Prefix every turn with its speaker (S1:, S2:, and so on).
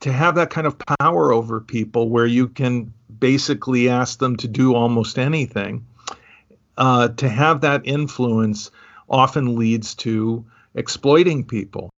S1: to have that kind of power over people where you can basically ask them to do almost anything, uh, to have that influence often leads to exploiting people.